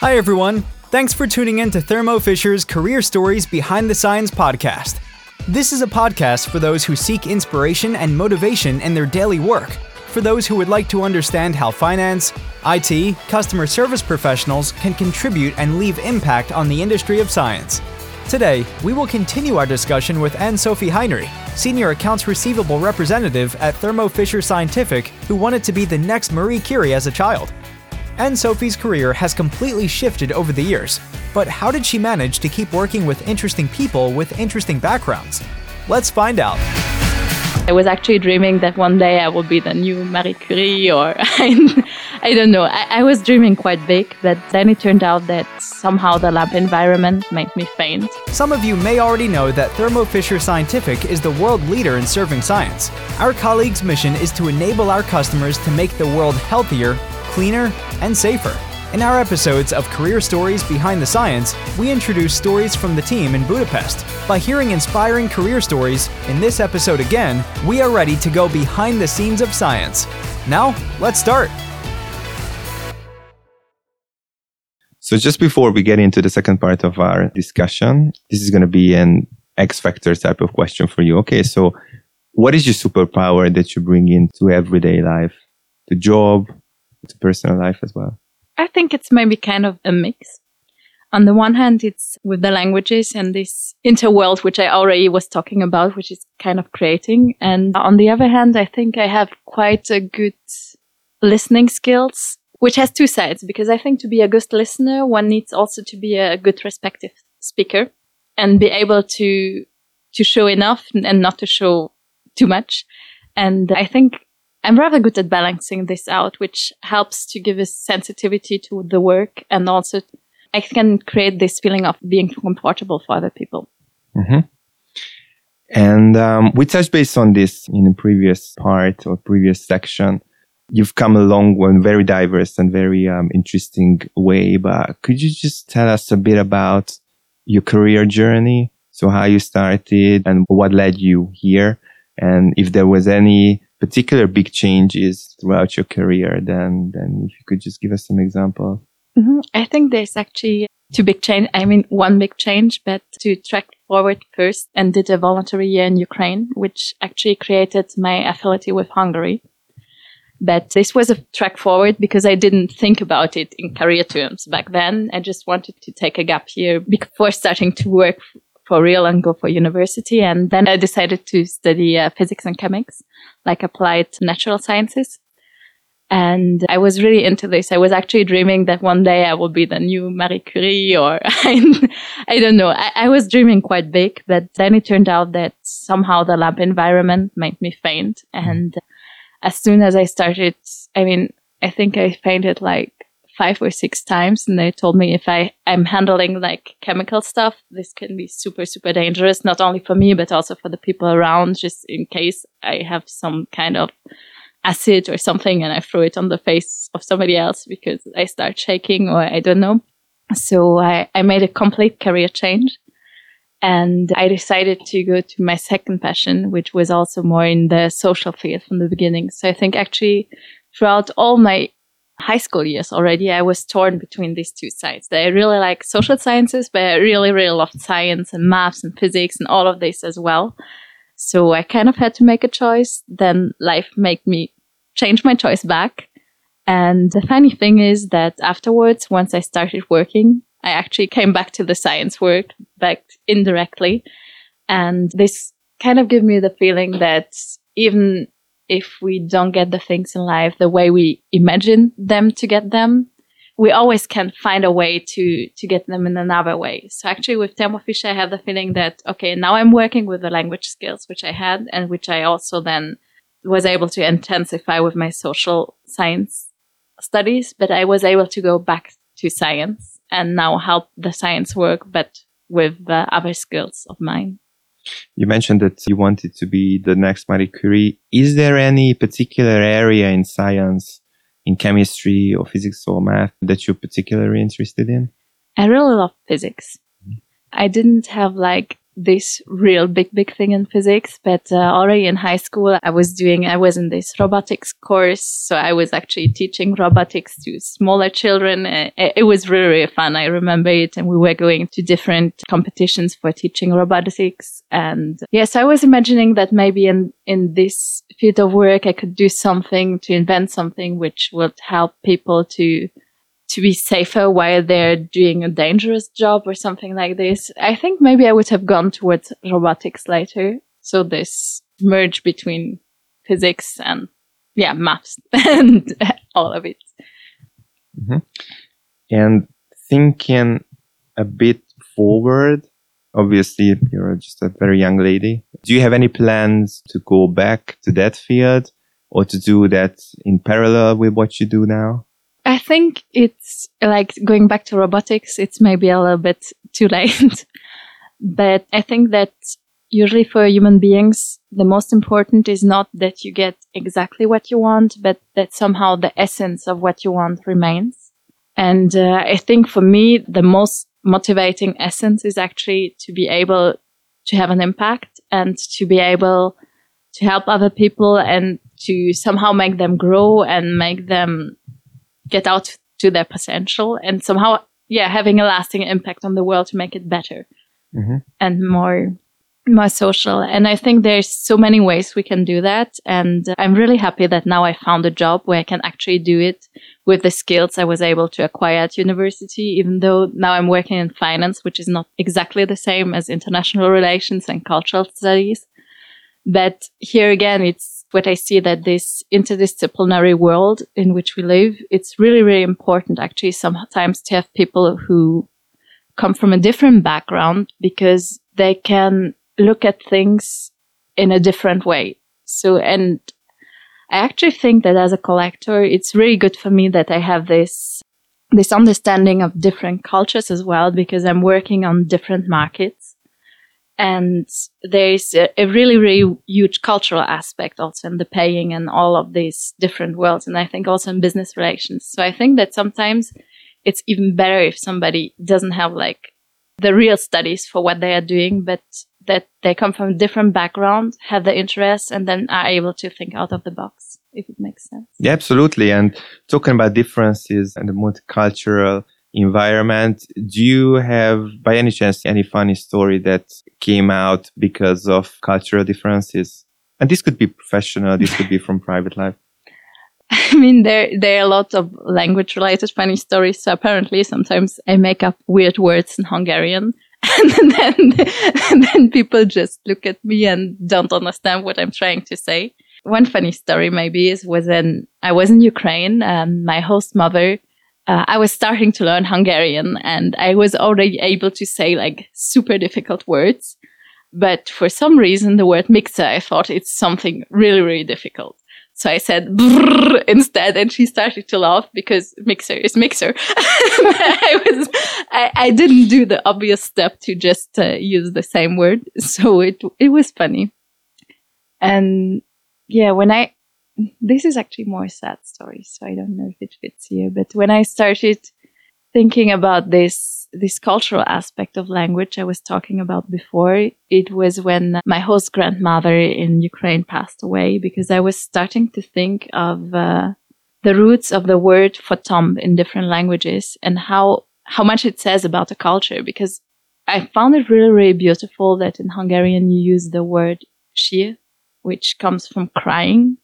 Hi, everyone. Thanks for tuning in to Thermo Fisher's Career Stories Behind the Science podcast. This is a podcast for those who seek inspiration and motivation in their daily work, for those who would like to understand how finance, IT, customer service professionals can contribute and leave impact on the industry of science. Today, we will continue our discussion with Anne Sophie Heinrich, Senior Accounts Receivable Representative at Thermo Fisher Scientific, who wanted to be the next Marie Curie as a child. Anne Sophie's career has completely shifted over the years, but how did she manage to keep working with interesting people with interesting backgrounds? Let's find out. I was actually dreaming that one day I would be the new Marie Curie, or I, don't know. I, I, was dreaming quite big, but then it turned out that somehow the lab environment made me faint. Some of you may already know that Thermo Fisher Scientific is the world leader in serving science. Our colleagues' mission is to enable our customers to make the world healthier, cleaner, and safer. In our episodes of Career Stories Behind the Science, we introduce stories from the team in Budapest. By hearing inspiring career stories, in this episode again, we are ready to go behind the scenes of science. Now, let's start. So, just before we get into the second part of our discussion, this is going to be an X Factor type of question for you. Okay, so what is your superpower that you bring into everyday life, the job, to personal life as well? I think it's maybe kind of a mix. On the one hand, it's with the languages and this interworld, which I already was talking about, which is kind of creating. And on the other hand, I think I have quite a good listening skills, which has two sides, because I think to be a good listener, one needs also to be a good respective speaker and be able to, to show enough and not to show too much. And I think I'm rather good at balancing this out, which helps to give a sensitivity to the work and also I can create this feeling of being comfortable for other people. Mm-hmm. And um, we touched base on this in a previous part or previous section. You've come along one very diverse and very um, interesting way, but could you just tell us a bit about your career journey? So how you started and what led you here? And if there was any particular big changes throughout your career, then then if you could just give us some examples. Mm-hmm. I think there's actually two big change. I mean, one big change, but to track forward first and did a voluntary year in Ukraine, which actually created my affinity with Hungary. But this was a track forward because I didn't think about it in career terms back then. I just wanted to take a gap year before starting to work for real and go for university. And then I decided to study uh, physics and chemics, like applied natural sciences. And I was really into this. I was actually dreaming that one day I would be the new Marie Curie or I, I don't know. I, I, was dreaming quite big, but then it turned out that somehow the lab environment made me faint. And as soon as I started, I mean, I think I fainted like five or six times and they told me if I am handling like chemical stuff, this can be super, super dangerous, not only for me, but also for the people around, just in case I have some kind of acid or something and I throw it on the face of somebody else because I start shaking or I don't know. So I, I made a complete career change and I decided to go to my second passion, which was also more in the social field from the beginning. So I think actually throughout all my high school years already, I was torn between these two sides. I really like social sciences, but I really, really loved science and maths and physics and all of this as well. So I kind of had to make a choice. Then life made me change my choice back. And the funny thing is that afterwards, once I started working, I actually came back to the science work back indirectly. And this kind of gave me the feeling that even if we don't get the things in life the way we imagine them to get them, we always can find a way to to get them in another way. So actually with Thermo Fisher, I have the feeling that okay, now I'm working with the language skills which I had and which I also then was able to intensify with my social science studies, but I was able to go back to science and now help the science work, but with the other skills of mine. You mentioned that you wanted to be the next Marie Curie. Is there any particular area in science, in chemistry or physics or math that you're particularly interested in? I really love physics. Mm-hmm. I didn't have like this real big, big thing in physics. But uh, already in high school, I was doing, I was in this robotics course. So I was actually teaching robotics to smaller children. It, it was really, really fun. I remember it. And we were going to different competitions for teaching robotics. And yes, I was imagining that maybe in, in this field of work, I could do something to invent something which would help people to to be safer while they're doing a dangerous job or something like this. I think maybe I would have gone towards robotics later. So this merge between physics and yeah, maths and all of it. Mm-hmm. And thinking a bit forward, obviously you're just a very young lady. Do you have any plans to go back to that field or to do that in parallel with what you do now? I think it's like going back to robotics, it's maybe a little bit too late. but I think that usually for human beings, the most important is not that you get exactly what you want, but that somehow the essence of what you want remains. And uh, I think for me, the most motivating essence is actually to be able to have an impact and to be able to help other people and to somehow make them grow and make them get out to their potential and somehow, yeah, having a lasting impact on the world to make it better mm-hmm. and more more social. And I think there's so many ways we can do that. And I'm really happy that now I found a job where I can actually do it with the skills I was able to acquire at university, even though now I'm working in finance, which is not exactly the same as international relations and cultural studies. But here again, it's what I see that this interdisciplinary world in which we live, it's really, really important actually sometimes to have people who come from a different background because they can look at things in a different way. So, and I actually think that as a collector, it's really good for me that I have this, this understanding of different cultures as well, because I'm working on different markets. And there's a, a, really, really huge cultural aspect also in the paying and all of these different worlds. And I think also in business relations. So I think that sometimes it's even better if somebody doesn't have like the real studies for what they are doing, but that they come from different background, have the interest, and then are able to think out of the box, if it makes sense. Yeah, absolutely. And talking about differences and the multicultural environment. Do you have, by any chance, any funny story that came out because of cultural differences? And this could be professional, this could be from private life. I mean, there there are a lot of language related funny stories. So apparently, sometimes I make up weird words in Hungarian, and then and then people just look at me and don't understand what I'm trying to say. One funny story maybe is was when I was in Ukraine. and my host mother uh, I was starting to learn Hungarian and I was already able to say like super difficult words. But for some reason, the word mixer, I thought it's something really, really difficult. So I said instead, and she started to laugh because mixer is mixer. I was, I, I, didn't do the obvious step to just uh, use the same word, so it it was funny. And yeah, when I this is actually more sad story, so I don't know if it fits here. But when I started thinking about this this cultural aspect of language I was talking about before, it was when my host grandmother in Ukraine passed away because I was starting to think of uh, the roots of the word for tomb in different languages and how how much it says about a culture because I found it really really beautiful that in Hungarian you use the word sír which comes from crying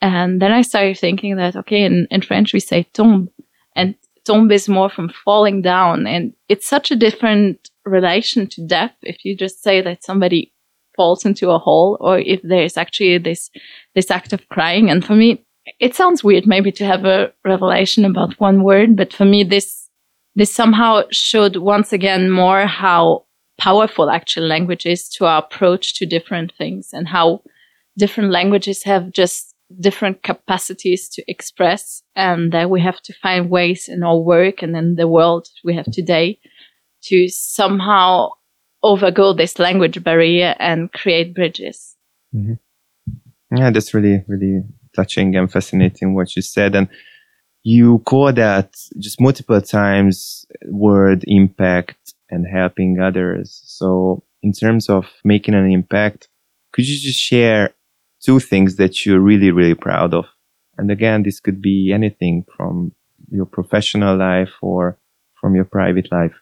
and then I started thinking that, okay, in, in French we say tombe and tombe is more from falling down. And it's such a different relation to death if you just say that somebody falls into a hole or if there's actually this, this act of crying. And for me, it sounds weird maybe to have a revelation about one word, but for me, this, this somehow showed once again more how powerful actual language is to our approach to different things and how different languages have just different capacities to express and that we have to find ways in our work and in the world we have today to somehow overgo this language barrier and create bridges. Mm-hmm. Yeah, that's really, really touching and fascinating what you said. And you call that just multiple times word impact and helping others. So in terms of making an impact, could you just share two things that you're really, really proud of? And again, this could be anything from your professional life or from your private life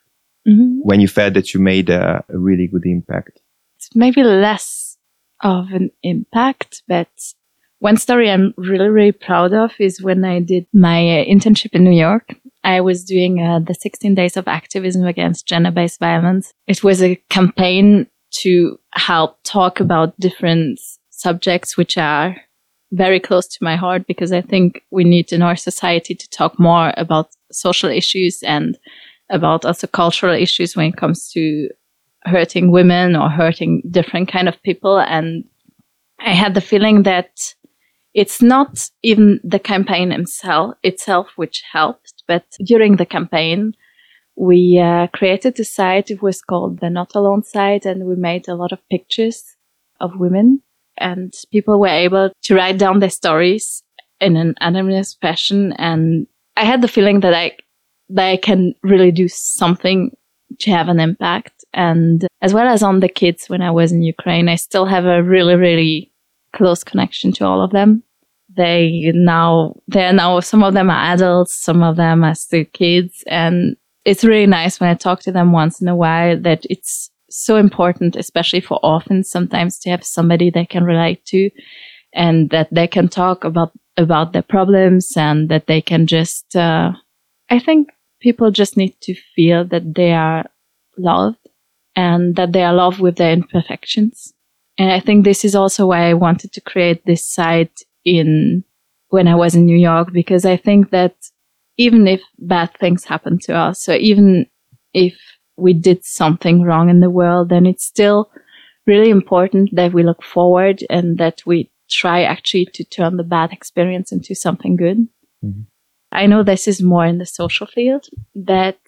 Mhm. when you felt that you made a, a really good impact. It's maybe less of an impact, but one story I'm really, really proud of is when I did my uh, internship in New York. I was doing uh, the 16 days of activism against gender-based violence. It was a campaign to help talk about different subjects which are very close to my heart because I think we need in our society to talk more about social issues and about also cultural issues when it comes to hurting women or hurting different kind of people. And I had the feeling that it's not even the campaign itself, itself which helped, but during the campaign, we uh, created a site. It was called the Not Alone site, and we made a lot of pictures of women, and people were able to write down their stories in an anonymous fashion. And I had the feeling that I that I can really do something to have an impact. And as well as on the kids when I was in Ukraine, I still have a really, really close connection to all of them. They now, they're now, some of them are adults, some of them are still kids. And it's really nice when I talk to them once in a while that it's so important, especially for orphans sometimes to have somebody they can relate to and that they can talk about, about their problems and that they can just, uh, I think people just need to feel that they are loved and that they are loved with their imperfections. And I think this is also why I wanted to create this site in when I was in New York, because I think that even if bad things happen to us, so even if we did something wrong in the world, then it's still really important that we look forward and that we try actually to turn the bad experience into something good. Mhm. I know this is more in the social field, but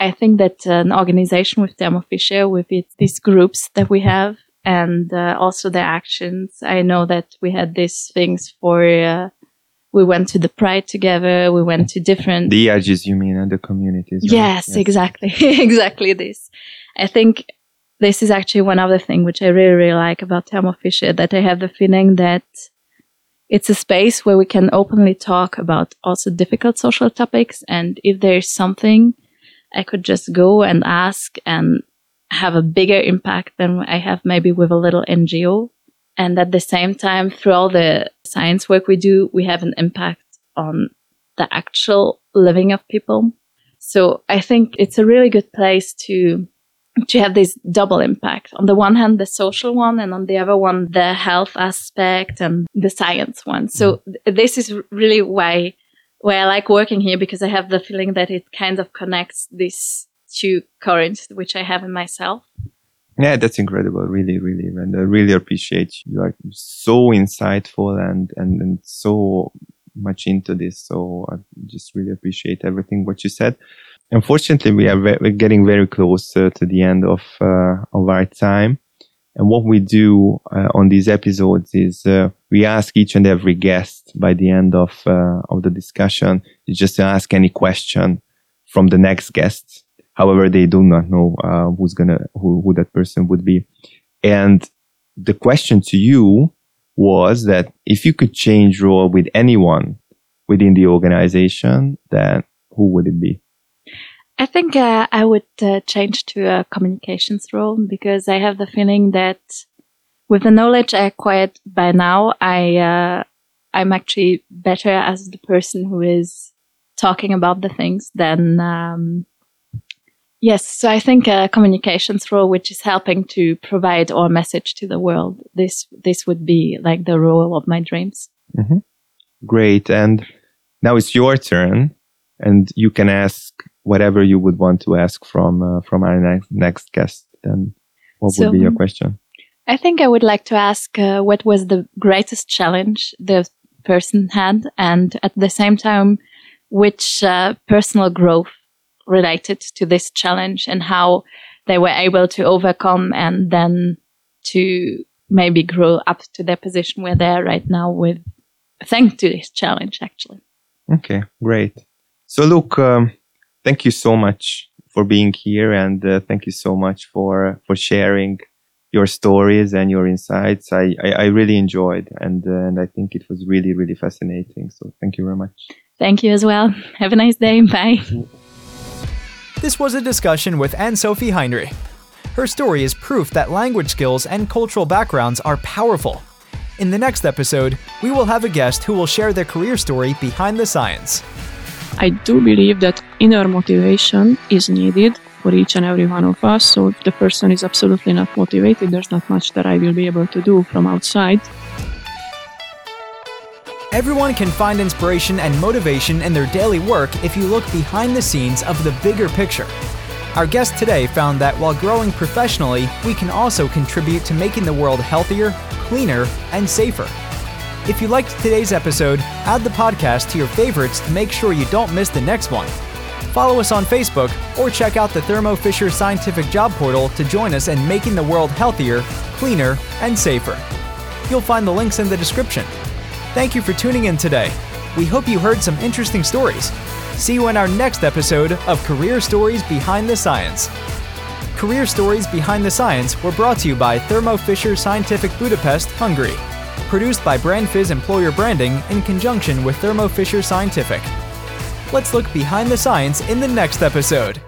I think that an organization with Thermo Fisher, with its, these groups that we have, and uh, also the actions, I know that we had these things for. Uh, we went to the Pride together. We went to different. The ERGs, you mean, and the communities. right? Yes, exactly, exactly this. I think this is actually one other thing which I really, really like about Thermo Fisher that I have the feeling that it's a space where we can openly talk about also difficult social topics. And if there's something, I could just go and ask and have a bigger impact than I have maybe with a little NGO. And at the same time, through all the science work we do, we have an impact on the actual living of people. So I think it's a really good place to to have this double impact. On the one hand, the social one, and on the other one, the health aspect and the science one. So mm-hmm. th- this is really why why I like working here because I have the feeling that it kind of connects these two currents which I have in myself. Yeah, that's incredible. Really, really. And I really appreciate you are so insightful and, and, and so much into this. So I just really appreciate everything what you said. Unfortunately, we are ve- getting very close uh, to the end of, uh, of our time. And what we do uh, on these episodes is uh, we ask each and every guest by the end of uh, of the discussion just to ask any question from the next guest. However, they do not know uh, who's gonna who, who that person would be. And the question to you was that if you could change role with anyone within the organization, then who would it be? I think uh, I would uh, change to a communications role because I have the feeling that with the knowledge I acquired by now, I uh, I'm actually better as the person who is talking about the things than um, yes. So I think a communications role, which is helping to provide our message to the world, this this would be like the role of my dreams. Great. And now it's your turn and you can ask whatever you would want to ask from, uh, from our next, next guest. Then what So- would be your question? I think I would like to ask uh, what was the greatest challenge the person had, and at the same time, which uh, personal growth related to this challenge and how they were able to overcome and then to maybe grow up to their position where they are right now with thanks to this challenge actually Okay, great. So look, um, thank you so much for being here, and uh, thank you so much for for sharing your stories and your insights. I, I, I really enjoyed, and uh, and I think it was really really fascinating. So thank you very much. Thank you as well. Have a nice day. Bye. This was a discussion with Anne Sophie Heinrich. Her story is proof that language skills and cultural backgrounds are powerful. In the next episode, we will have a guest who will share their career story behind the science. I do believe that inner motivation is needed for each and every one of us. So if the person is absolutely not motivated, there's not much that I will be able to do from outside. Everyone can find inspiration and motivation in their daily work if you look behind the scenes of the bigger picture. Our guest today found that while growing professionally, we can also contribute to making the world healthier, cleaner, and safer. If you liked today's episode, add the podcast to your favorites to make sure you don't miss the next one. Follow us on Facebook or check out the Thermo Fisher Scientific Job Portal to join us in making the world healthier, cleaner, and safer. You'll find the links in the description. Thank you for tuning in today. We hope you heard some interesting stories. See you in our next episode of Career Stories Behind the Science. Career Stories Behind the Science were brought to you by Thermo Fisher Scientific Budapest, Hungary. Produced by BrandFizz Employer Branding in conjunction with Thermo Fisher Scientific. Let's look behind the science in the next episode.